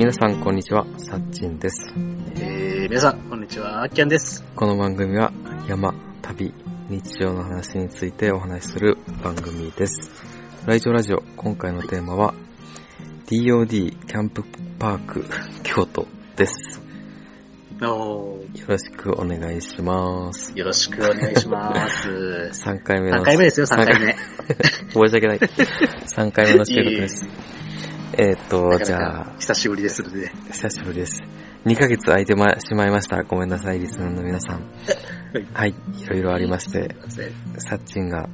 皆さんこんにちは、さっちんです。えー、皆さん、こんにちは、あっきゃんです。この番組は山、旅、日常の話についてお話しする番組です。ライジオラジオ、今回のテーマは DOD キャンプパーク京都です。およろしくお願いします。ーよろしくお願いします。3回目の3回目ですよ、3回目。申し訳ない。3回目の収録です。えーっと、じゃあ、久しぶりですので。久しぶりです。2ヶ月空いてま、しまいました。ごめんなさい、リスナーの皆さん。はい、いろいろありまして、サッチンが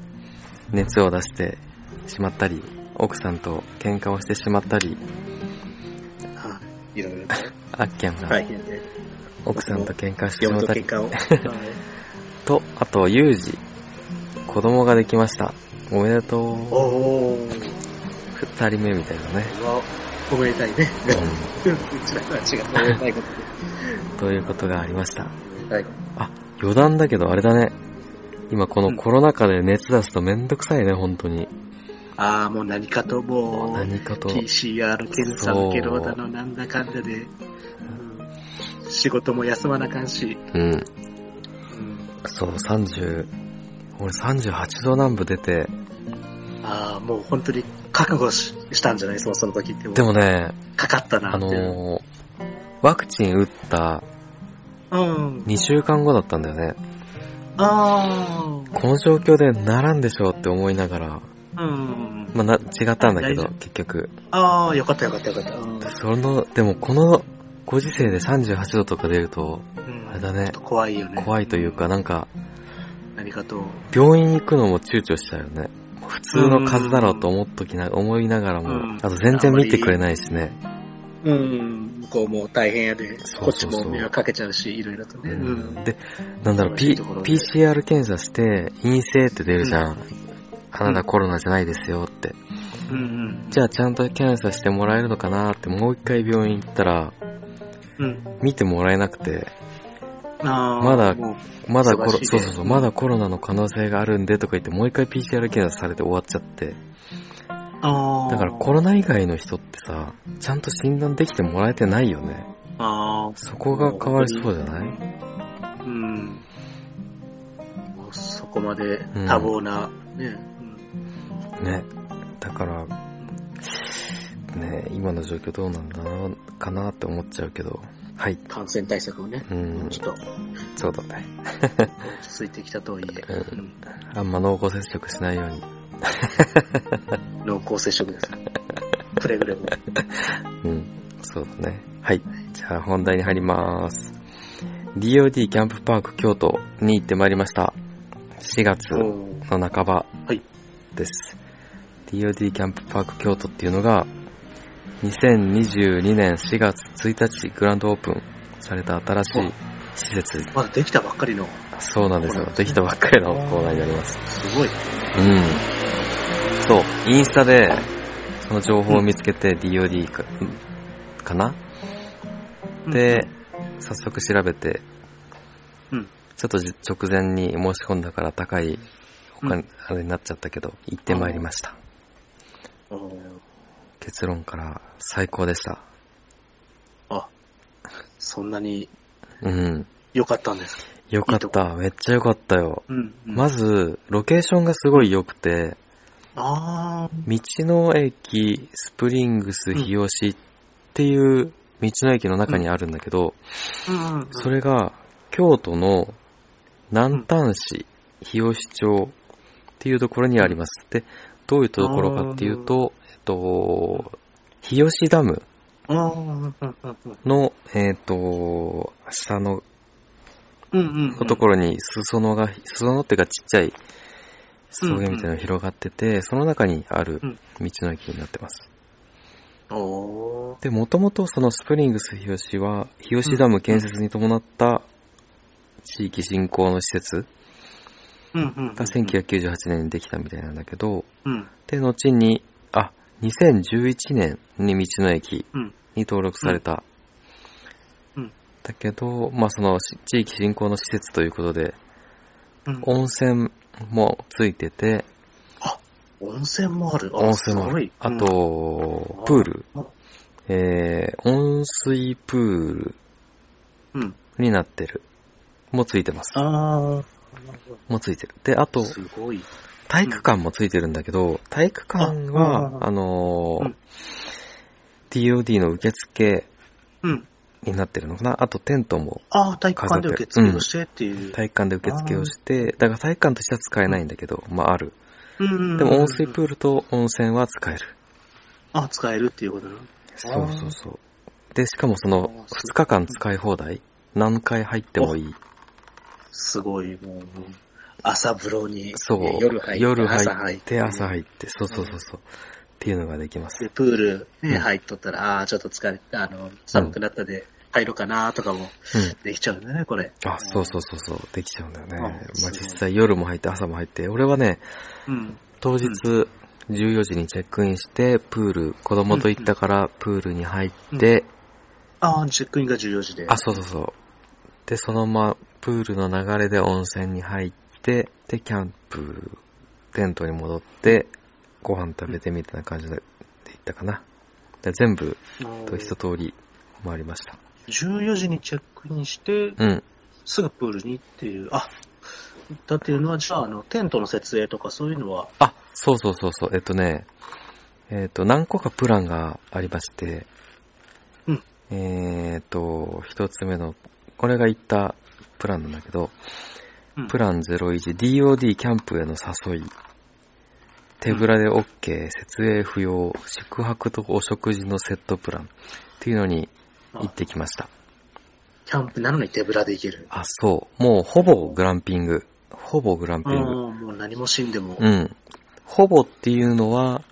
熱を出してしまったり、奥さんと喧嘩をしてしまったり、はいいろいろね。アッキャンが大変で。奥さんと喧嘩してしまったり、嫁と あと、ユージ、子供ができました。おめでとう。おー。二人目みたいなね。おめでたいね。う うちらは違う。おめでたいこん、ということがありました。はい。あ、余談だけどあれだね。今このコロナ禍で熱出すとめんどくさいね、本当に。あー、もう何かともう、何かと。PCR 検査受けろだの、なんだかんだで、うん仕事も休まなあかんし、うん。うんそう、30、俺38度南部出て、ああ、もう本当に覚悟ししたんじゃない？そのその時って。でもね、かかったなあ。のー、ワクチン打ったうん。2週間後だったんだよね。あこの状況でならんでしょうって思いながら、あ。うん。まあ、な、違ったんだけど結局。ああ、よかったよかったよかった。うんその、でもこのご時世で38度とか出ると、うんあれだねちょっと怖いよね。怖いというか、なんか、何かと。病院に行くのも躊躇しちゃうよね。普通の風邪だろうと思っときな、思いながらも、うんあと全然見てくれないしね。うん。向こうも大変やで、こっちも迷惑かけちゃうし、いろいろとね。うん。で、なんだろう、P PCR 検査して陰性って出るじゃん。あなたコロナじゃないですよって。うんじゃあちゃんと検査してもらえるのかなってもう一回病院行ったら、うん。うん。見てもらえなくて。まだもまだコロ、そうそうそう、まだコロナの可能性があるんでとか言ってもう一回 PCR 検査されて終わっちゃって。うああ。だからコロナ以外の人ってさ、ちゃんと診断できてもらえてないよね。ああ。そこが変わりそうじゃない？うん。そこまで多忙な、ね。ね。だから、ね、今の状況どうなんだろうかなって思っちゃうけど。はい。感染対策をね、うん、ちょっとそうだね。落ち着いてきたとはいえ、う うんあんま濃厚接触しないように。濃厚接触です。くれぐれも。うん、そうだね。はい。じゃあ本題に入ります。DOD キャンプパーク京都に行ってまいりました。4月おの半ばはいです。DOD キャンプパーク京都っていうのが、2022年4月1日グランドオープンされた新しい施設。まだできたばっかりの、そうなんですよ。できたばっかりのコーナーになります。すごい。うん。そう、インスタで、その情報を見つけて DOD か、かな？で、早速調べて、うんちょっとじ直前に申し込んだから高いお金、うんあれになっちゃったけど、行ってまいりました。結論から最高でした。あ、そんなにうん。良かったんですかよかった。めっちゃよかったよ。うん。まず、ロケーションがすごい良くて、あ道の駅スプリングス日吉っていう道の駅の中にあるんだけど、あ、うん。それが京都の南丹市日吉町っていうところにあります。で、どういうところかっていうと、と、日吉ダムの、えっと、下のうんうん。のところに裾野が、裾野っていうかちっちゃい草原みたいなのが広がってて、その中にあるうん道の駅になってます。おーで、もともとそのスプリングス日吉は、日吉ダム建設に伴った地域振興の施設うんうん。が1998年にできたみたいなんだけど、うん。で、後に、あ、2011年に道の駅うん。に登録されたうんだけど、まあそのし地域振興の施設ということで、うん。温泉もついてて、温泉もある。あ温泉もあすごい。るあうん、と、プールうん。えー、温水プールうん。になってる。もついてます。ああ、もついてる。で、あと、すごい。体育館もついてるんだけど、体育館は、あのーうん TOD の受付うん。になってるのかな？あとテントもああ、体育館で受付をしてっていう。体育館で受付をして、だから体育館としては使えないんだけど、まあある。うんでも温水プールと温泉は使える。あ、使えるっていうことなの？そうそうそう。で、しかもそのあーす2日間使い放題何回入ってもいい。すごい、もう、朝風呂に、そう。夜入って、夜朝入って、朝入って、そうそうそうそう。っていうのができます。で、プールね、うん入っとったら、ああ、ちょっと疲れ、あの、寒くなったで、入ろうかなとかもうん。できちゃうんだね、これ。あ、そうそうそうそう。できちゃうんだよね。あまあ実際夜も入って朝も入って、俺はね、うん。当日14時にチェックインして、プール、子供と行ったからプールに入って、ああ、チェックインが14時で。あ、そうそうそう。で、そのまま、プールの流れで温泉に入って、で、キャンプ、テントに戻って、ご飯食べてみたいな感じで行ったかな。で全部、うんと一通り回りました。14時にチェックインして、うん。すぐプールにっていう、あ、だっていうのは、じゃあ、あの、テントの設営とかそういうのは、あ、そうそうそうそう。えっとね、えっと、何個かプランがありまして、うんえっと、一つ目の、これが言ったプランなんだけど、うんプラン 01DOD キャンプへの誘い、手ぶらで OK、設営不要、宿泊とお食事のセットプランっていうのに行ってきました。キャンプなのに手ぶらで行ける。あ、そう。もうほぼグランピング。ほぼグランピうんング。もう何も死んでも。うん。ほぼっていうのは、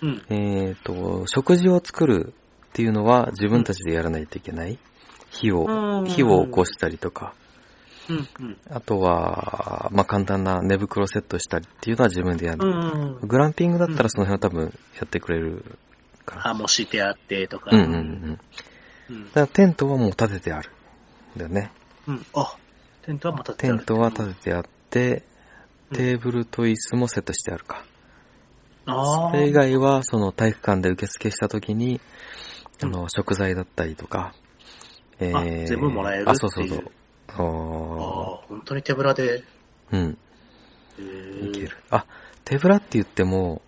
うん。えっ、と、食事を作るっていうのは自分たちでやらないといけない。火を、うん火を起こしたりとか、うん。うん。あとは、まあ、簡単な寝袋セットしたりっていうのは自分でやる。うん。グランピングだったらその辺は多分やってくれるから。あ、もうしてあってとか。うんうんうん。うん。だからテントはもう立ててある。だよね。うん。あ、テントはまたテントは立ててあって、うんテーブルと椅子もセットしてあるか。ああ。それ以外は、その体育館で受付した時に、あうんの、食材だったりとか、えあ全部もらえるあ、そうそうそう。あああ、本当に手ぶらで。ーうん、へーいける。あ、手ぶらって言っても、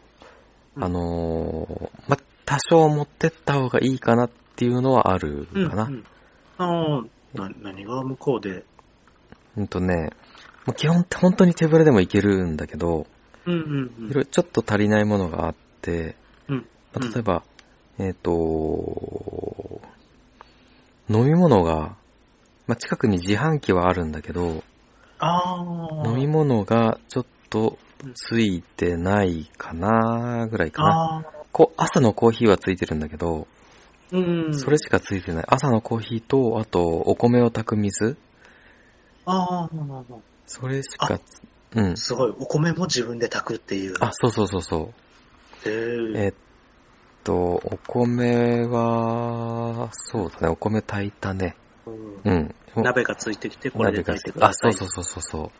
うんあのーま、多少持ってった方がいいかなっていうのはあるかな。うんうんああ、な、何が向こうで。うんとね、もう基本、本当に手ぶらでもいけるんだけど、うんうんうん。いろいろちょっと足りないものがあって、うん。まあ例えば、えっ、と、飲み物が、まあ、近くに自販機はあるんだけど。飲み物がちょっとついてないかなぐらいかな。こ朝のコーヒーはついてるんだけど、うん。それしかついてない。朝のコーヒーと、あと、お米を炊く水ああ、それしかつ、うん。すごい。お米も自分で炊くっていう。あ、そうそうそうそう。へえ。えっと、お米は、そうだね、お米炊いたね。うんうん。鍋がついてきて、これで炊いてくあ、ださい。そうそうそうそうそ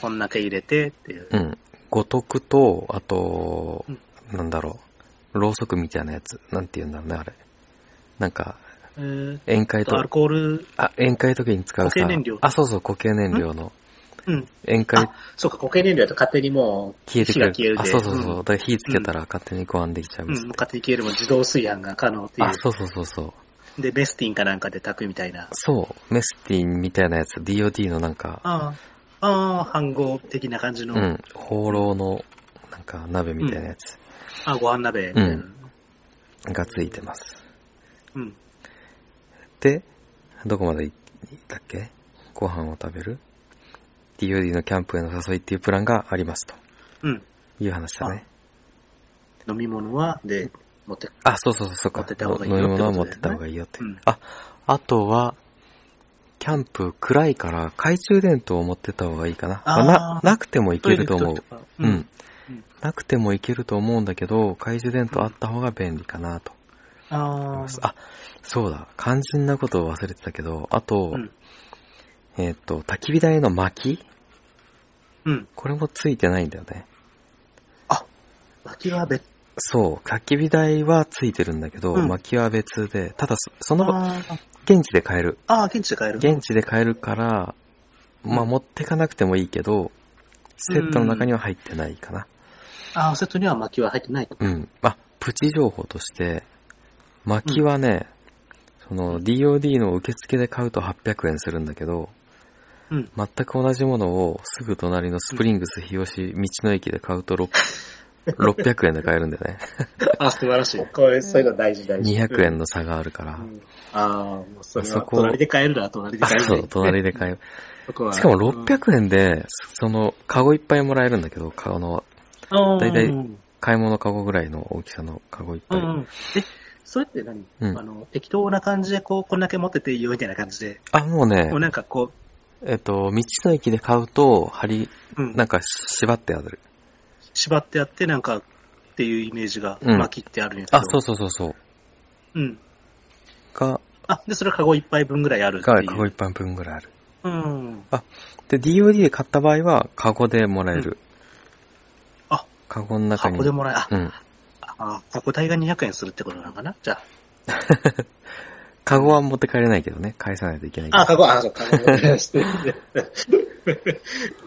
こんだけ入れてっていう。う。うん。五徳と、あとうん、なんだろう、ろうそくみたいなやつ。なんて言うんだろうね、あれ。なんか、えー宴会とアル、コール、あ、宴会時に使うさ、固形燃料あ、そうそう、固形燃料の。うん。宴会あ、そうか、固形燃料だと勝手にもう、消えてくれる。火が消えるで。あ、そうそうそう。んだから火つけたら勝手にご飯できちゃいうん、ます、勝手に消えるも自動炊飯が可能っていあ、そうそうそうそう。う。で、ベスティンかなんかで炊くみたいな。そう。メスティンみたいなやつ、DOD のなんか、ああ、ああ、飯盒的な感じの、うん、放浪の、なんか鍋みたいなやつあご飯鍋みたいな。うんがついてます。うん。で、どこまで行ったっけ？ご飯を食べる ?DOD のキャンプへの誘いっていうプランがありますとうん。いう話だね。飲み物は、で、持って、あ、そうそうそう、そうか。持ってった方がいいよ飲み物は持ってった方がいいよって。うんあ、あとは、キャンプ暗いから懐中電灯を持ってった方がいいかな。まああな、ーなくてもいけると思ううん。なくてもいけると思うんだけど、懐中電灯あった方が便利かなと。ああ。あ、そうだ。肝心なことを忘れてたけど、あと、うんえっ、と、焚き火台の薪？うん。これもついてないんだよね。薪は別、そう、焚き火台はついてるんだけど、うん薪は別で、ただそその、あー現地で買える。あー、現地で買える。現地で買えるから、まあ持ってかなくてもいいけど、セットの中には入ってないかな。ああ、セットには薪は入ってない。うん。あ、プチ情報として、薪はね、その DOD の受付で買うと800円するんだけど、うん。全く同じものをすぐ隣のスプリングス日吉道の駅で買うと6 600円で買えるんだよね。あ、素晴らしい。これ、そういうの大事大事。200円の差があるから。うん。ああ、もうそれはそこ隣で買えるな、隣であ買える。そう、隣で買える。そこはしかも600円で、その、カゴいっぱいもらえるんだけど、カゴの、うんだいたいうん買い物カゴぐらいの大きさのカゴいっぱい。うん。え、それって何、うんあの、適当な感じで、こう、こんだけ持ってていいよみたいな感じで、あ、もうねもう、なんかこえっと、道の駅で買うと、針、う、うん、なんか縛ってある。縛ってあって、なんか、っていうイメージが、うん巻きってあるんやけど。あ、そうそうそうそう。うん。が、あ、で、それはカゴ一杯分ぐらいあるってが、いう。カゴ一般分ぐらいある。うん。で、DOD で買った場合は、カゴでもらえる。あ、カゴの中に。箱でもらえ、あ、うん。あ、箱代が200円するってことなのかな？じゃ カゴは持って帰れないけどね。返さないといけないけあ。ど。あ、カゴ、あ、そう、カゴでして。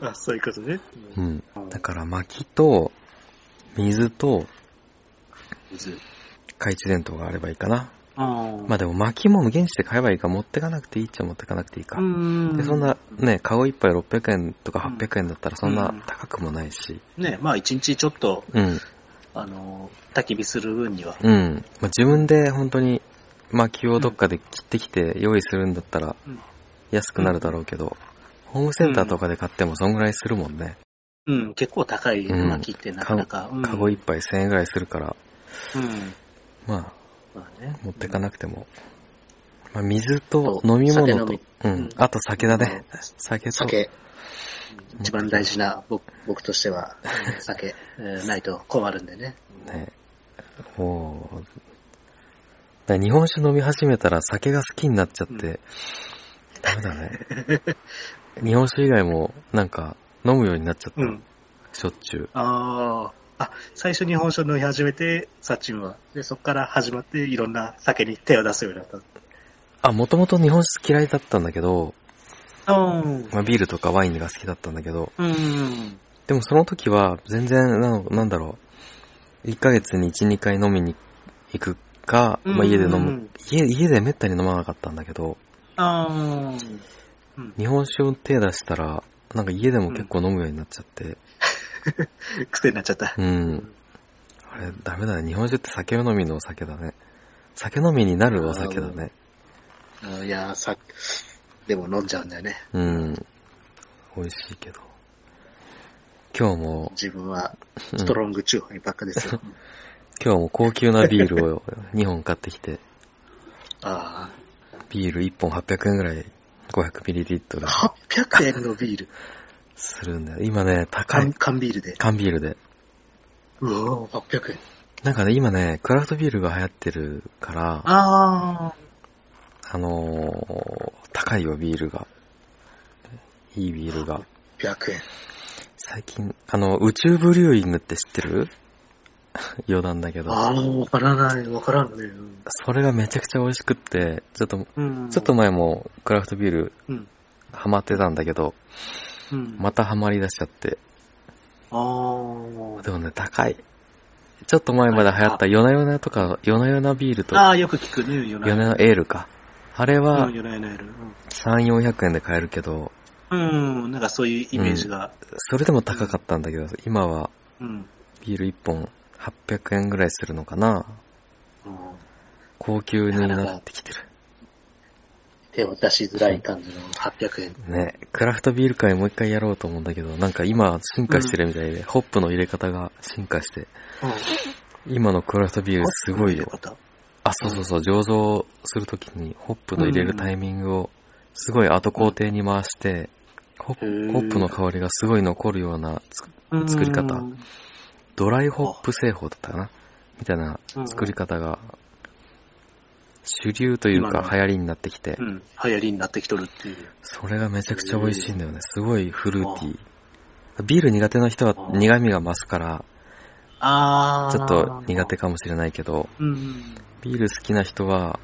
あ、そういうことね。うん。だから、薪と、水と、水。懐中電灯があればいいかな。あまあでも薪も現地で買えばいいから持ってかなくていいっちゃ持ってかなくていいか。うん。で、そんな、ね、カゴ一杯600円とか800円だったらそんな高くもないし。ね、まあ一日ちょっと、うん。あの、焚き火する分には。うん。まあ、自分で本当に薪をどっかで切ってきて用意するんだったらうん安くなるだろうけど、ホームセンターとかで買ってもそんぐらいするもんね。うん、結構高いうん薪ってなかなか。うんカゴ一杯1000円ぐらいするから、うん。まあ、まあね。持ってかなくても。まあ、水と飲み物とううんん。あと酒だね。酒と、酒。一番大事な僕僕としては、酒、えーないと困るんでね。ね。もう、だ日本酒飲み始めたら酒が好きになっちゃって、ダメだね。日本酒以外もなんか飲むようになっちゃった。うん。しょっちゅう。ああ。あ、最初日本酒飲み始めて、サッチンは。で、そこから始まって、いろんな酒に手を出すようになった。あ、もともと日本酒嫌いだったんだけど、うん。まあ、ビールとかワインが好きだったんだけど、うん。でもその時は全然、なのなんだろう、1ヶ月に1、2回飲みに行くか、まあ、家で飲むうん。家、家でめったに飲まなかったんだけど、ああ。うん。日本酒を手出したら、なんか家でも結構飲むようになっちゃって、癖になっちゃった。うん。あれ、ダメだね。日本酒って酒飲みのお酒だね。酒飲みになるお酒だね。うんいやーさ、でも飲んじゃうんだよね。うん。美味しいけど。今日も、自分は、うんストロングチューハイばっかですよ。今日も高級なビールを 2本買ってきて、あビール1本800円ぐらい 500ml あ。800円のビール？するんだよ。今ね、高缶い。缶ビールで。缶ビールで。うおー、800円。なんかね、今ね、クラフトビールが流行ってるから、ああのー、高いよ、ビールが。いいビールが。あ。100円。最近、あの、宇宙ブリューイングって知ってる？余談だけど。ああ、わからない、わからんね。うんそれがめちゃくちゃ美味しくって、ちょっと、うん。ちょっと前もクラフトビールうん。ハマってたんだけど、うん。またハマり出しちゃって。ああ。でもね、高い。ちょっと前まで流行った夜な夜なとか、夜な夜なビールと、ああ、よく聞くね、夜夜な夜なエールか。あれはうん、夜な夜な夜な3、400円で買えるけど、うん。うん、なんかそういうイメージが。それでも高かったんだけど、今はうん。ビール1本800円ぐらいするのかな？うん。高級になってきてる。手を出しづらい感じの800円。ね、クラフトビール会もう一回やろうと思うんだけど、なんか今進化してるみたいで、ホップの入れ方が進化して、今のクラフトビールすごいよ。方？あ、そうそうそう、醸造するときにホップの入れるタイミングをすごい後工程に回して、ホップの香りがすごい残るようなつ作り方。うんドライホップ製法だったかな？みたいな作り方が主流というか流行りになってきてう、ん。流行りになってきとるっていう。それがめちゃくちゃ美味しいんだよね。すごいフルーティー。ビール苦手な人は苦味が増すから、あちょっと苦手。かもしれないけど、うんうん。ビール好きな人は、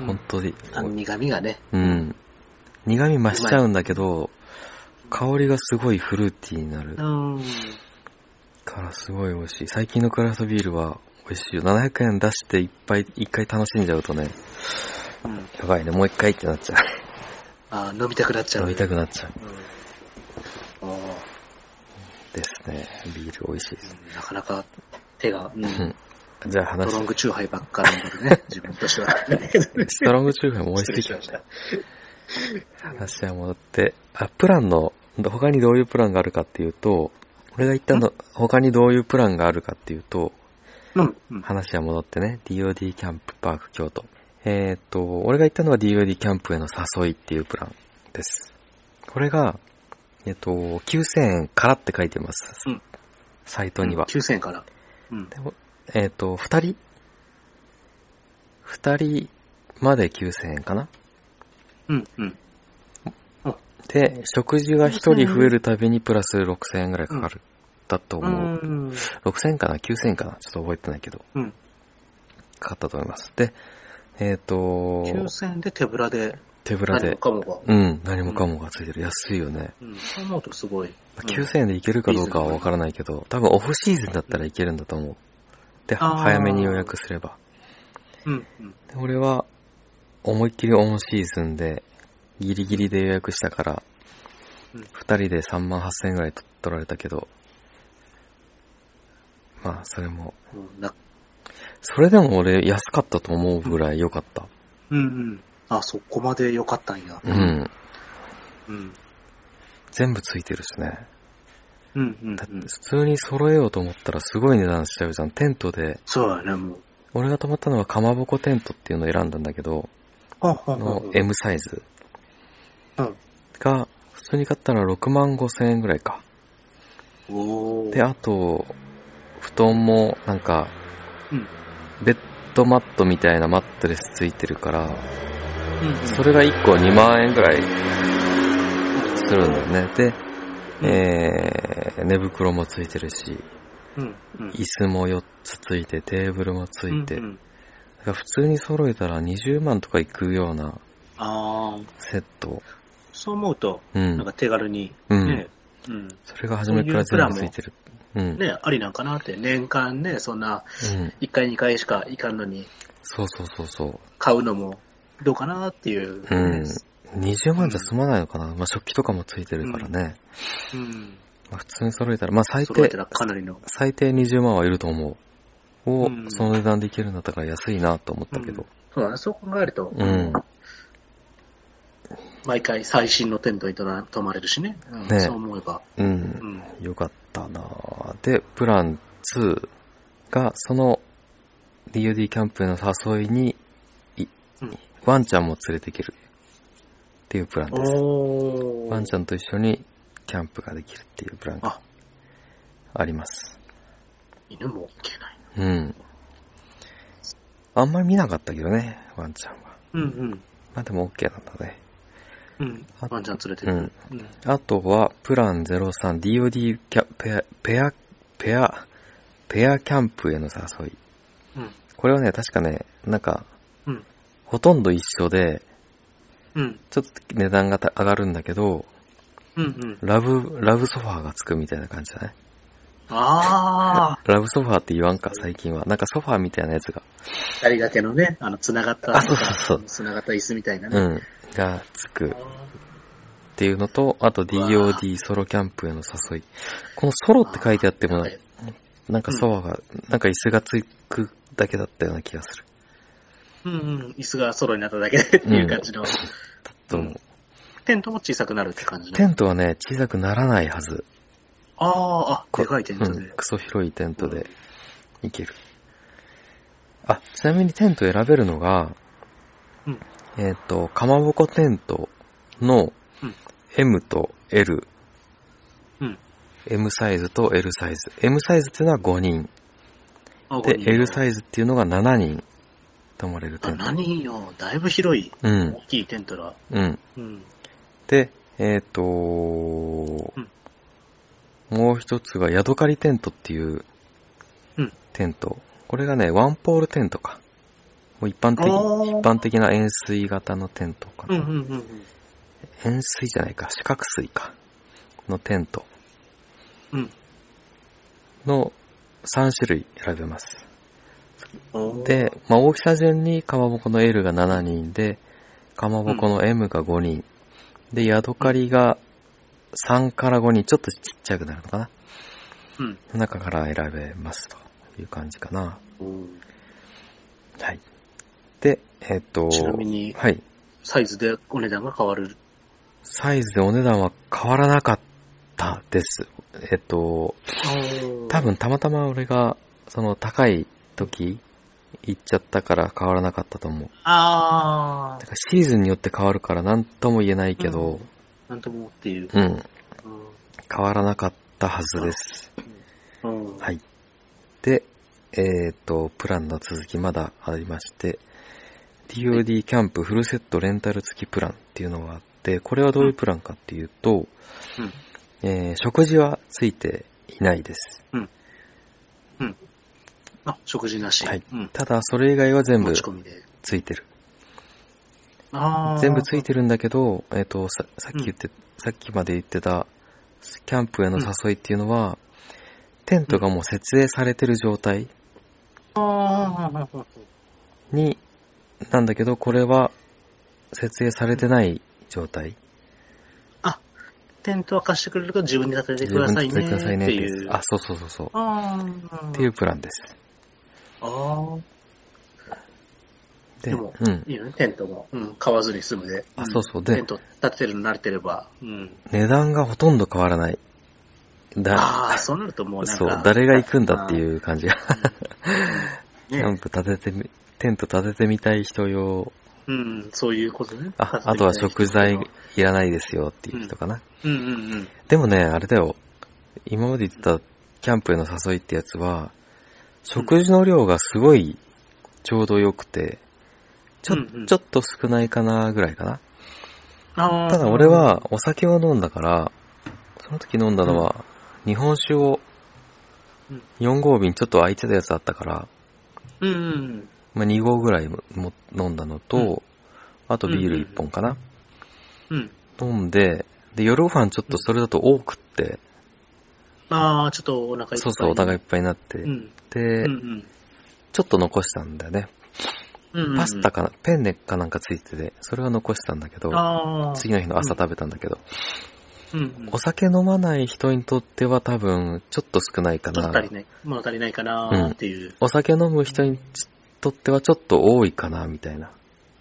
うん本当に、あの苦味がね。うん。苦味増しちゃうんだけど、香りがすごいフルーティーになるうん。からすごい美味しい。最近のクラフトビールは美味しいよ。700円出していっぱい、一回楽しんじゃうとね、うん。やばいね、もう一回ってなっちゃあー飲みたくなっちゃう。う。飲みたくなっちゃう。うん。あですね。ビール美味しいです。ーなかなか手が、うん。うん。じゃあ話ストロングチューハイばっかり飲んでるね、自分としては。ストロングチューハイも美味しいしました。話は戻って、あ、プランの、他にどういうプランがあるかっていうと、俺が言ったの、他にどういうプランがあるかっていうと、うん。うん。話は戻ってね、DOD キャンプパーク京都。えーっと、俺が言ったのは DOD キャンプへの誘いっていうプランです。これが、えっと、9000円からって書いてます。うんサイトには。9000円から。うん。でもえっと、二人？二人まで9000円かな？うん。うん。で、食事が一人増えるたびにプラス6000円ぐらいかかる。だと思う。うん。6000円かな ?9000 円かな？ちょっと覚えてないけど。うん。かかったと思います。で、えっ、と、9000円で手ぶらで、手ぶらで何も、かもが。うん、何もかもがついてる。安いよね。うん。そう思うとすごい。うん9000円でいけるかどうかはわからないけど、多分オフシーズンだったらいけるんだと思う。で、早めに予約すれば。うん。うん。で俺は、思いっきりオンシーズンで、ギリギリで予約したからうん、二人で3万8000円ぐらい取取られたけど、まあ、それも、それでも俺安かったと思うぐらい良かった。うんうん。あ、そこまで良かったんや。うん。うん。全部ついてるしね。うんうんうん。普通に揃えようと思ったらすごい値段しちゃうじゃん。テントで、そうだね、もう。俺が泊まったのはかまぼこテントっていうのを選んだんだけど、の M サイズうん。が、普通に買ったら6万5千円ぐらいか。おー。で、あと、布団もなんか、うん。ベッドマットみたいなマットレスついてるから、うん。それが1個2万円ぐらいするんだよね。で、えー、寝袋もついてるし、うん。うん。椅子も4つついて、テーブルもついて、うんうんだから普通に揃えたら20万とかいくようなああ、セット。そう思うと、うんなんか手軽に、うんね、うん。それが初めから全部ついてる。うん。ね、ありなんかなって、年間ね、そんな、うん。1回2回しか行かんのに、そうそうそうそう。買うのも、どうかなっていう。うん。20万じゃ済まないのかな、まあ食器とかもついてるからね。うん。まあ普通に揃えたら、まあ最低かなりの。最低20万はいると思う。を、うんその値段でいけるんだったから安いなと思ったけど。そうだね、そう考えると、うん。毎回最新のテントに泊まれるしね。うんねそう思えば。うん。うん。よかったなぁで、プラン2が、その DOD キャンプへの誘いに、いうんワンちゃんも連れていけるっていうプランです。ワンちゃんと一緒にキャンプができるっていうプランがあ、あります。犬も OK ない。うん。あんまり見なかったけどね、ワンちゃんは。うんうん。まあでも OK なんだね。うん。あワンちゃん連れてる。うん。うん。あとは、プラン 03DOD キャペア、ペア、ペア、ペアキャンプへの誘い。うん。これはね、確かね、なんか、うん。ほとんど一緒で、うん。ちょっと値段がた上がるんだけど、うんうん。ラブ、ラブソファーがつくみたいな感じだね。ああ。ラブソファーって言わんか、最近は。なんかソファーみたいなやつが、二人掛けのね、あの、繋がった、あそうそうそう繋がった椅子みたいなね。うん、がつくっていうのと、あと DOD ソロキャンプへの誘い。このソロって書いてあっても、はいなんかソファーが、なんか椅子がつくだけだったような気がする。うんうん。椅子がソロになっただけでっていう感じの。と思うテントも小さくなるって感じの。テントはね、小さくならないはず。ああ、あ、こでかいテントでうん。クソ広いテントで行ける。あ、ちなみにテント選べるのが、うんえっ、と、かまぼこテントのうん M と L、うん。M サイズと L サイズ。M サイズっていうのは5人。で、L サイズっていうのが7人泊まれるテあ、ント。何よ、だいぶ広い、うん大。きいテントだ。うん。うん。で、えっ、ともう一つがヤドカリテントっていううんテント。これがね、ワンポールテントか。もう一般的、一般的な円錐型のテントかな。うんうんうんうん。円錐じゃないか、四角錐か。のテントうん。の3種類選べます。で、まあ、大きさ順にかまぼこの L が7人で、かまぼこの M が5人。で、ヤドカリが3から5人、ちょっとちっちゃくなるのかな。うん。中から選べますという感じかな。うんはい。で、えっ、と、ちなみにはい。サイズでお値段が変わる。サイズでお値段は変わらなかったです。えっ、と、多分たまたま俺が、その高い時、行っちゃったから変わらなかったと思う。あだからシーズンによって変わるから何とも言えないけど、ー、なんともっていう。うん、変わらなかったはずです。うん。はい。で、えっ、と、プランの続きまだありまして、DOD キャンプフルセットレンタル付きプランっていうのがあって、これはどういうプランかっていうと、うんえー食事はついていないです。あ、食事なし。はいうん。ただ、それ以外は全部。ついてる。あー全部ついてるんだけど、えっ、と、さ、さっき言って、さっきまで言ってた、キャンプへの誘いっていうのは、テントがもう設営されてる状態に、なんだけど、これは、設営されてない状態。テントは貸してくれるから自分で立てて自くださいね分で立ててくださいねっていう。あ、そうそうそうそう。っていうプランです。あーで、でもうん。いいよね、テントも。うん、買わずに済むで。あんそうそうでテント立ててるの慣れてれば。うん。値段がほとんど変わらない。だ、ああ、そうなるともうなんか。そう、誰が行くんだっていう感じが。う。キャンね。プ立ててみ、テント立ててみたい人用、うん、そういうことね。あ、あとは食材いらないですよっていう人かな。うんうんうん。でもね、あれだよ。今まで言ってたキャンプへの誘いってやつは、食事の量がすごいちょうど良くて、ちょ、うんうんちょっと少ないかなぐらいかな。ただ俺、はお酒を飲んだから、その時飲んだのは、日本酒をうん4合瓶ちょっと空いてたやつあったから、うんうん。まあ、2合ぐらいもも飲んだのと、うんあとビール1本かな、うん。飲んで、で、夜ご飯ちょっとそれだと多くって、ああ、ちょっとお腹いっぱい。そうそう、お互いいっぱいになって、うん。で、うんうん。ちょっと残したんだよね。うんうん。パスタかな、ペンネかなんかついてて、それは残したんだけど、ああ。次の日の朝食べたんだけど、うんうん。お酒飲まない人にとっては多分、ちょっと少ないかなちょっと足。りない。物足りないかなっていう。お酒飲む人にとってはちょっと多いかな、みたいな。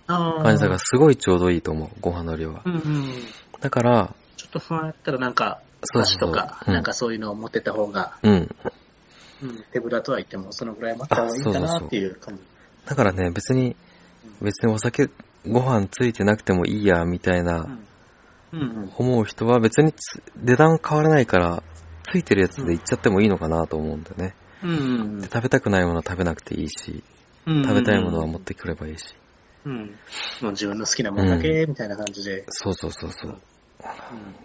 感じだから、すごいちょうどいいと思う、ご飯の量はう。んうん。だから、ちょっと不安やったらなんか、そうそう箸とか、うんなんかそういうのを持ってった方が、うん。うん、手ぶらとは言ってもそのぐらい待った方がいいかなっていう感じ。だからね、別に、別にお酒、ご飯ついてなくてもいいや、みたいな。思う人は別につ値段変わらないから、ついてるやつで行っちゃってもいいのかなと思うんだよね。うんうんで食べたくないものは食べなくていいし、うん。食べたいものは持ってくればいいし。うん。もう自分の好きなものだけ、みたいな感じで。そうそうそうそう。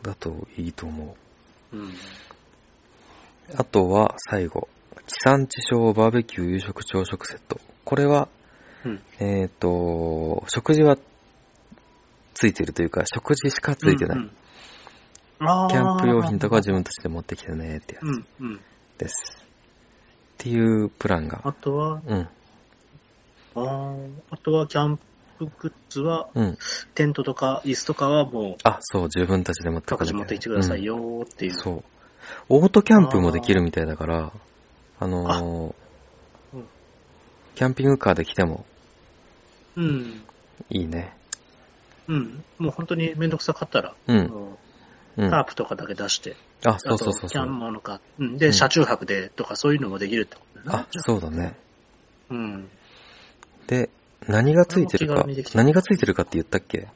だといいと思う。うん。うん。あとは最後、地産地消バーベキュー夕食朝食セット。これは、うん。えっ、と、食事はついてるというか、食事しかついてない。うん。キャンプ用品とかは自分たちで持ってきてねってやうんうん。つです。っていうプランが。あとは、うん、あーあとはキャンプグッズは、うん。テントとか椅子とかはもう、あ、そう、自分たちで持って各自持ってきてくださいよーっていう。うんそう。オートキャンプもできるみたいだから、あのーあうんキャンピングカーで来てもうん。いいね。うん。もう本当にめんどくさかったら、うん。タープとかだけ出して、あ、そうそうそうキャンそう。モノか。うん。で、うん車中泊でとかそういうのもできるってことだね。あ、そうだね。うん。で、何がついてるか何がついてるかって言ったっけ？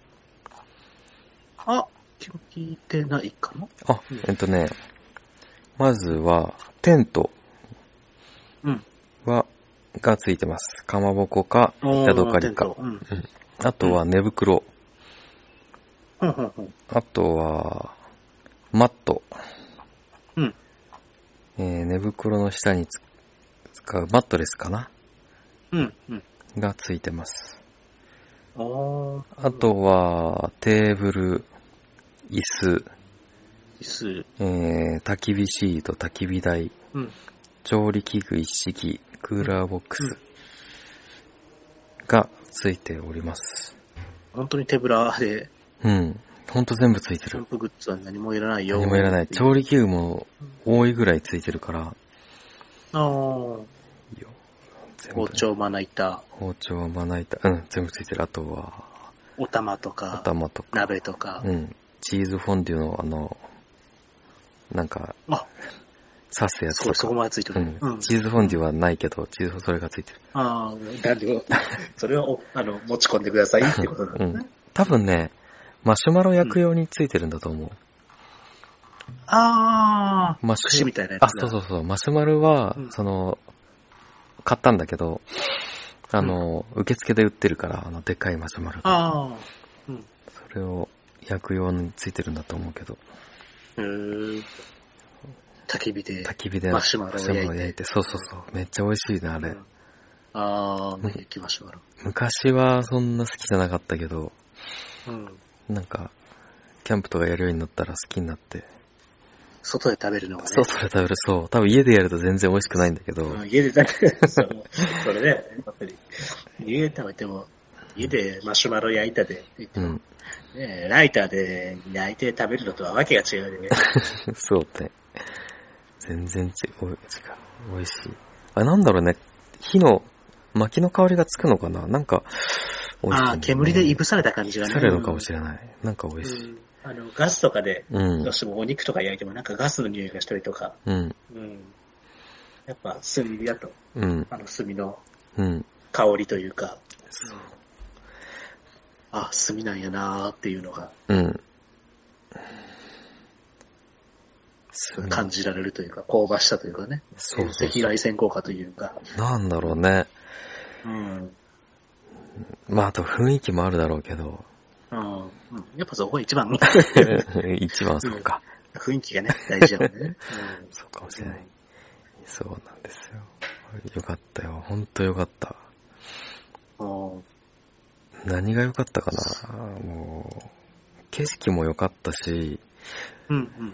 あ、聞いてないかなあうん、えっとね、まずは、テントうん。は、がついてます。かまぼこか、ヤドカリか。うん。うんあとは寝袋。ほんほんほん。あとは、マット。うん。えー寝袋の下につ使うマットレスかなうん。うん。がついてます。あー。あとは、テーブル、椅子、椅子。えー、焚き火シート、焚き火台、うん。調理器具一式、クーラーボックスがついております。本当に手ぶらで、うん。ほんと全部ついてる。キャンプグッズは何もいらないよ。何もいらない。調理器具も多いぐらいついてるから、あー。包丁、まな板、包丁、まな板、うん、全部ついてる。あとは、お玉とか、頭とか、鍋とか。うん。チーズフォンデュのあの、なんか、あ、刺すやつすごい、そことか。までついてる。うんうん。チーズフォンデュはないけど、チーズそれがついてる。ああ、なんで、それを、あの、持ち込んでくださいってことなんうんですね。。多分ね、マシュマロ焼く用についてるんだと思う。ああ、マシュ串みたいなやつあ、そうそうそう。マシュマロは、うんその、買ったんだけど、あの、受付で売ってるから、あの、でっかいマシュマロが。ああ、うん。それを焼く用についてるんだと思うけど、へー焚き火で。焚き火でマシュマロを焼いて焼いて、そうそうそう。めっちゃ美味しいね、あれ。うんああ、焼きましょう。昔はそんな好きじゃなかったけど、うん。なんか、キャンプとかやるようになったら好きになって。外で食べるのがね。そう、それ食べる、そう。多分家でやると全然美味しくないんだけど、うん家で食べる。そう。それね、やっぱり。家で食べても、家でマシュマロ焼いたで、うん。ね、ライターで焼いて食べるのとはわけが違うね。そうね。全然ちお違う。美味しい。あ、なんだろうね。火の、薪の香りがつくのかななんか、美味しいね、ああ、煙でいぶされた感じがね。されるのかもしれない。なんか美味しい。うんあの、ガスとかで、うんどう。してもお肉とか焼いてもなんかガスの匂いがしたりとか、うん。うん。やっぱ炭だと、うん。あの炭のうん。香りというか、そう。あ、炭なんやなーっていうのがうん。感じられるというか、香ばしさというかね、そうそう赤外線効果というか、なんだろうね。うん。まあ、あと雰囲気もあるだろうけど。うん。うんやっぱそこが一番、一番そうか。雰囲気がね、大事だもんね。そうかもしれない。そうなんですよ。よかったよ。ほんとよかった。うん。うん何が良かったかなもう、景色も良かったし、うん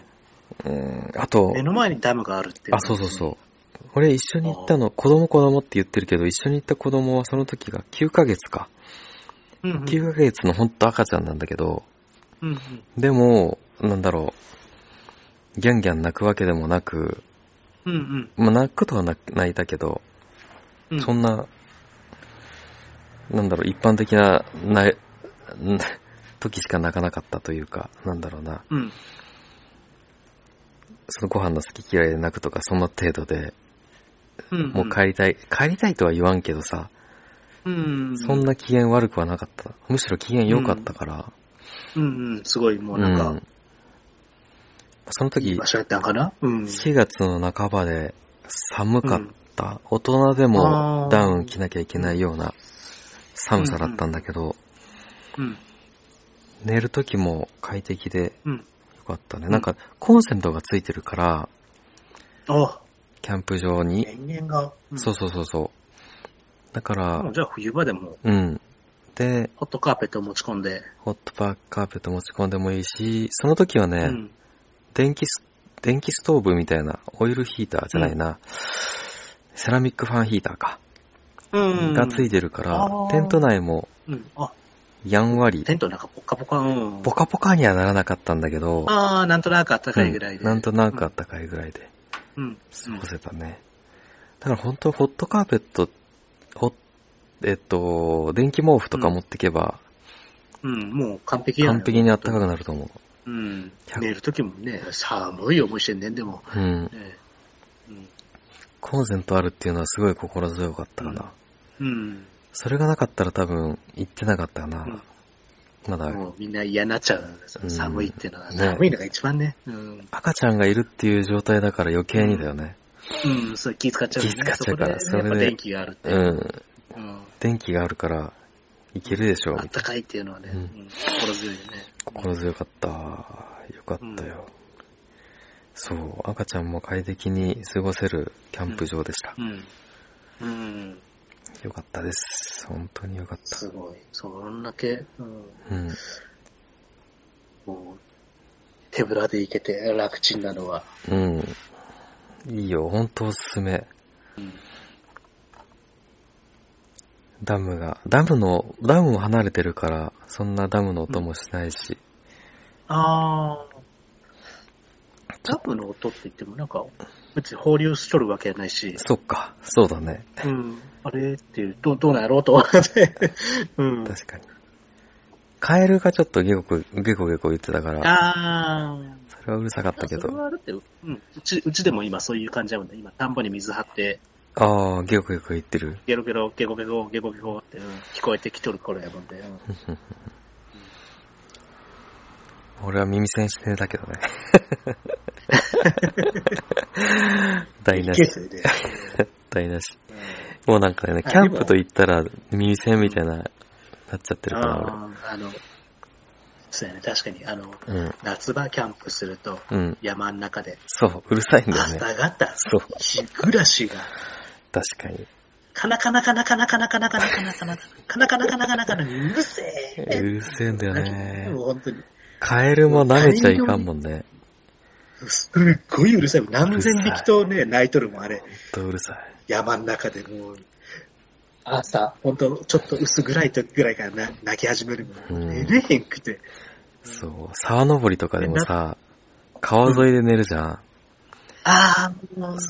うん、あとうん。、目の前にダムがあるっていう。あ、そうそうそう。俺一緒に行ったの、子供子供って言ってるけど、一緒に行った子供はその時が9ヶ月か。うんうん。9ヶ月のほんと赤ちゃんなんだけど、うんうん。でも、なんだろう、ギャンギャン泣くわけでもなく、うんうん。まあ泣くとは泣泣いたけど、うん。そんな、なんだろう、一般的な、な、ん時しか泣かなかったというか、なんだろうな、うん。そのご飯の好き嫌いで泣くとか、そんな程度で、うん。もう帰りたい、帰りたいとは言わんけどさ、うん。そんな機嫌悪くはなかった。むしろ機嫌良かったから、うんうん。すごい、もううん。なんか、その時いい場、所やったんかな？うん。4月の半ばで寒かった。大人でもダウン着なきゃいけないような寒さだったんだけど、うん。寝る時も快適でうん。よかったね。なんかコンセントがついてるから、あ、キャンプ場に。電源が。うんそうそうそうそう。だからもう、じゃあ冬場でも、うん。で、ホットカーペットを持ち込んで。ホットパーカーペット持ち込んでもいいし、その時はね、うん。電気ス、電気ストーブみたいな、オイルヒーターじゃないな、セラミックファンヒーターか、うん。がついてるからテント内もうん。あ、やんわり、テントなんかポッカポカ、うん。ポカポカにはならなかったんだけど、ああ、なんとなく暖かいぐらいで。うんなんとなくあったかいぐらいでうん。過ごせたね。だから本当ホットカーペット、ほえっと、電気毛布とか持ってけば、うん、もう完璧や完璧に暖かくなると思うん。100寝るときもね、寒い思いしてんねん、でも。う。うん。ねうん。コンセントあるっていうのはすごい心強かったかな。うん。それがなかったら多分行ってなかったかな。うんまだもうみんな嫌になっちゃう。うん寒いっていうのは。ね寒いのが一番ね。うん。赤ちゃんがいるっていう状態だから余計にだよね。うん、それ気使っちゃうね。気使っちゃうから、それで。電気があるって。うん。うん。電気があるから、いけるでしょう。あったかいっていうのはね、うん、心強いよね。心強かった。よかったよ。うん、そう、赤ちゃんも快適に過ごせるキャンプ場でした。うん。うん。うんよかったです。本当によかった。すごい。そんだけ、うん。うん、もう、手ぶらで行けて楽ちんなのは。うん。いいよ、本当おすすめ。うん。ダムが、ダムの、ダムも離れてるから、そんなダムの音もしないし。うん、ああ。ダムの音って言ってもなんか、別に放流しとるわけじゃないし。そっか、そうだね。うん。あれっていう、どどうなんやろうと思って。うん。確かに。カエルがちょっとゲコゲコゲコ言ってたから。ああ。それはうるさかったけど。それはだって、うん。うち、うちでも今そういう感じなもんね。今、田んぼに水張って。ああ、ゲコゲコ言ってる？ゲロゲロ、ゲコゲコ、ゲコゲコって、うん、聞こえてきとる頃やもんで。うん、俺は耳栓してたけどね。台無し。台無し。もうなんかね、キャンプと言ったら耳栓みたいな、なっちゃってるから、俺。あの、そうやね、確かに、あの、うん、夏場キャンプすると、うん、山の中で。そう、うるさいんだよね。朝方、そう。日暮らしが。確かに。カナカナカナカナカナカナカナカナカナカナカナカナカナカナうるせえ。うるせえんだよね。もう本当に。カエルも舐めちゃいかんもんね。すっごいうるさい。何千匹とね、鳴いとるもん、あれ。ほんとうるさい。山の中でもう、朝、ほんと、ちょっと薄暗い時ぐらいからな泣き始めるもん。寝れへんくて。そう、沢登りとかでもさ、川沿いで寝るじゃん。ああ、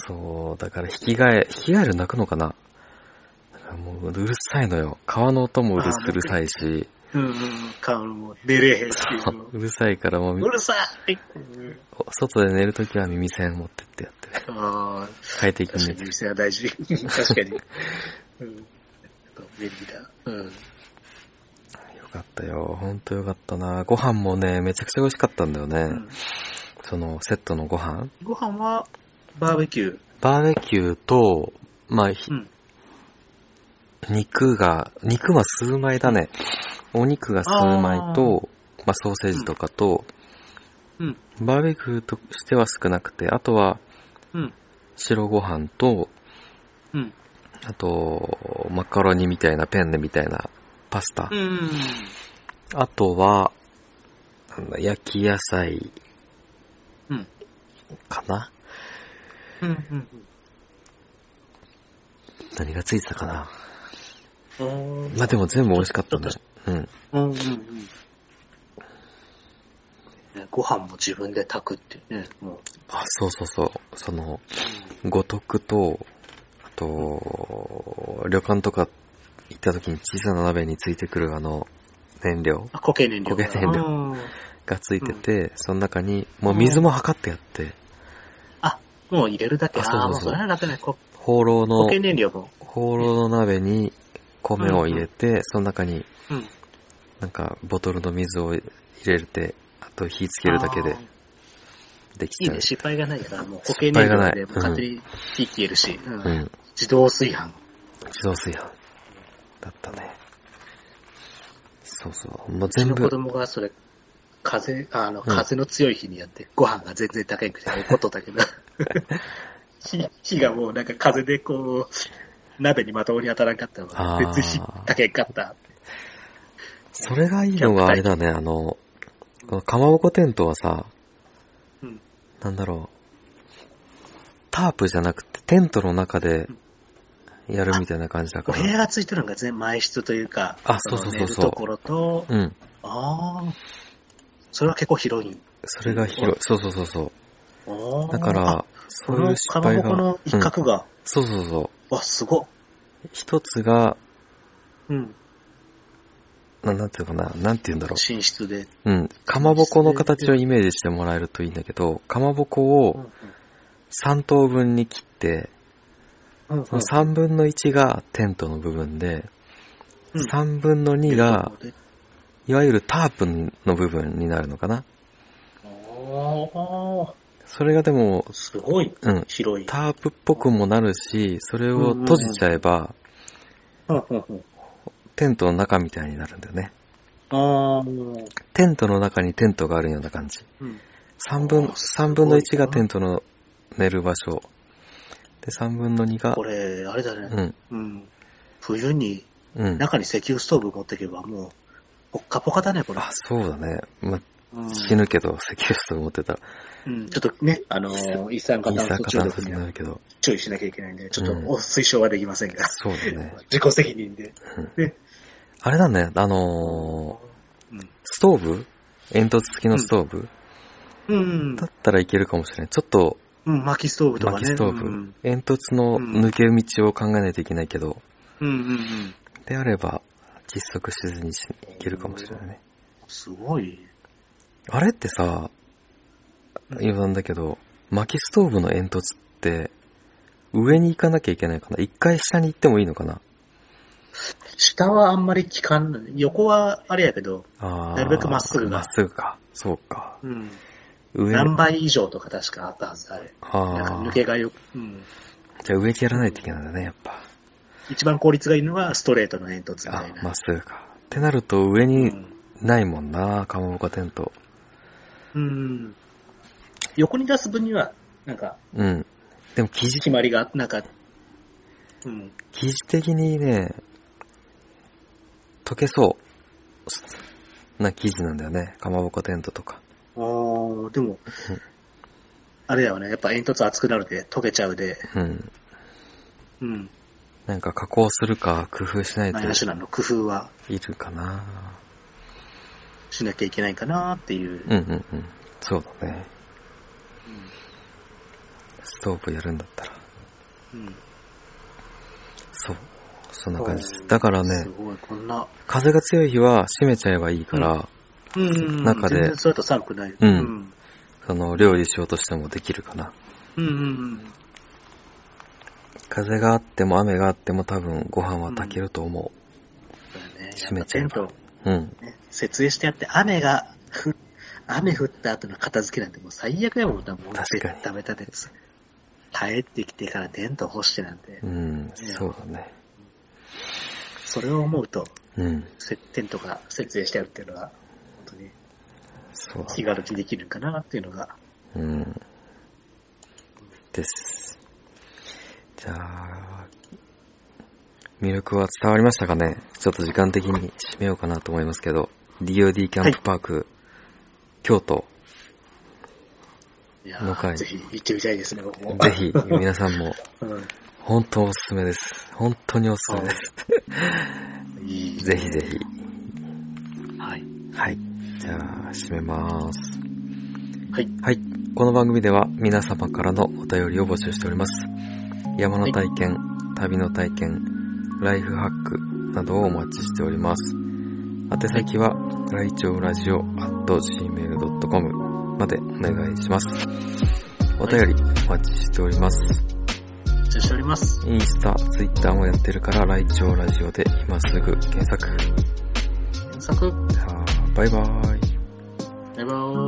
そう、だから、引き返、引き返る泣くのかなもう、うるさいのよ。川の音もうるるさいし、うんうん、顔も寝れへんし。うるさいからもう、うるさい外で寝るときは耳栓持ってってやって。ああ。快適に。耳栓は大事。確かに。うん。便利だ。うん。よかったよ。ほんとよかったな。ご飯もね、めちゃくちゃ美味しかったんだよね。うん、その、セットのご飯。ご飯は、バーベキュー。バーベキューと、まあ、うん、肉が、肉は数枚だね。お肉が数枚と、まあ、ソーセージとかと、うん、バーベキューとしては少なくて、あとは、白ご飯と、うん、あと、マカロニみたいなペンネみたいなパスタ。うん、あとは、なんだ、焼き野菜、かな、うんうんうん、何がついてたかな？まあでも全部美味しかったね。うん。うんうんうん。ご飯も自分で炊くってね、もう。あ、そうそうそう。その、五徳と、あと、旅館とか行った時に小さな鍋についてくるあの、燃料。あ、固形燃料。固形燃料がついてて、うん、その中に、もう水も測ってやって。あ、もう入れるだけ。あ、そうそうそう。放浪の、固形燃料も。放浪の鍋に米を入れて、うんうん、その中に、なんか、ボトルの水を入れて、あと火つけるだけで、できちゃう。いいね、失敗がないから、もう固形燃料で勝手に火消えるし、うん、うん、自動炊飯。自動炊飯。だったね。そうそう。もう全部。うちの子供がそれ、風、あの、風の強い日にやって、ご飯が全然高いくて怒っとったけど。火、火がもうなんか風でこう、鍋にまともに当たらんかったのが、別に高いかった。それがいいのがあれだね、あの、このかまぼこテントはさ、うん、なんだろう、タープじゃなくてテントの中でやるみたいな感じだから。お部屋がついてるのが全前室というか、あ、そうそうそうそう。ところと、うん。ああ、それは結構広い。それが広い。そうそうそうそう。だから、そういう失敗が。かまぼこの一角が、うん、そうそうそう。わ、すご一つが、うん。ななんていうかな、なんて言うんだろう。寝室で。うん。かまぼこの形をイメージしてもらえるといいんだけど、かまぼこを3等分に切って、うんうん、その3分の1がテントの部分で、うん、3分の2が、いわゆるタープの部分になるのかな。それがでも、すごい。うん、広い。タープっぽくもなるし、それを閉じちゃえば、うんうんうん。テントの中みたいになるんだよね。テントの中にテントがあるような感じ。うん。3分、三分の1がテントの寝る場所。で、3分の2がこ、れ、あれだね。うん、うん。冬に、うん。中に石油ストーブ持っていけば、もう、ポッカポカだね、これ。あ、そうだね。ま、うん死ぬけど、石油ストーブ持ってたら、うん、ちょっとね、あのー、一酸化炭素中毒になるけど、注意しなきゃいけないんで、ちょっとうんお推奨はできませんが、そうだね。自己責任で。あれだね、あのうん。ー、ストーブ？煙突付きのストーブ、うんだったらいけるかもしれない。ちょっと、うん、薪ストーブとかね。薪ストーブ、うん。煙突の抜け道を考えないといけないけど、うんうんうん。であれば、窒息しずにしいけるかもしれないね。すごい。あれってさ、余談だけど、薪ストーブの煙突って、上に行かなきゃいけないかな？一回下に行ってもいいのかな？下はあんまり効かんない。横はあれやけど、なるべくまっすぐがまっすぐか。そうか。うん。上何倍以上とか確かあったはずだ、あれ。なんか。抜けがよく、うん。じゃあ上でやらないといけないんだね、やっぱ。一番効率がいいのはストレートの煙突みたい、な。あまっすぐか。ってなると上うにんないもんな、かまぼこテント。うん。横に出す分には、なんか、うん。でも生地、決まりが、なんか、うん。生地的にね、溶けそう。な生地なんだよね。かまぼこテントとか。ああ、でも、あれだよね。やっぱ煙突熱くなるで、溶けちゃうで、うん。うん。なんか加工するか工夫しないとナイナシュナルの工夫はいるかな。しなきゃいけないかなっていう。うんうんうん。そうだね。ストーブやるんだったら。うん。そう。そんな感じです。だからねす、ごい、こんな。風が強い日は閉めちゃえばいいから、うん。中で全然それと寒くない。うんうん。その料理しようとしてもできるかな。うんうんうん。風があっても雨があっても多分ご飯は炊けると思そうだね。閉めちゃえばう。うん。ね、設営してあって、雨が、ふ雨降った後の片付けなんてもう最悪やもんな、もう確かにダメだです。帰ってきてからテント干してなんて、うん、そうだね。それを思うと、うん。せテントが設営してあるっていうのは、そうだ気軽にできるかなっていうのが、うん。です。じゃあ、魅力は伝わりましたかね？ちょっと時間的に締めようかなと思いますけど、DOD キャンプパーク、京都、いやの回ーぜひ行ってみたいですね、僕も。ぜひ皆さんも うん。本当おすすめです。本当におすすめです。ぜひぜひ。はい。はい。じゃあ、締めます。はい。はい。この番組では皆様からのお便りを募集しております。山の体験、旅の体験、ライフハックなどをお待ちしております。宛先は、来庁ラジオ gmail.com までお願いします。お便りお待ちしております。お待ちしております。インスタ、ツイッターもやってるから、来庁ラジオで今すぐ検索。検索、バイバイ。バイバイ。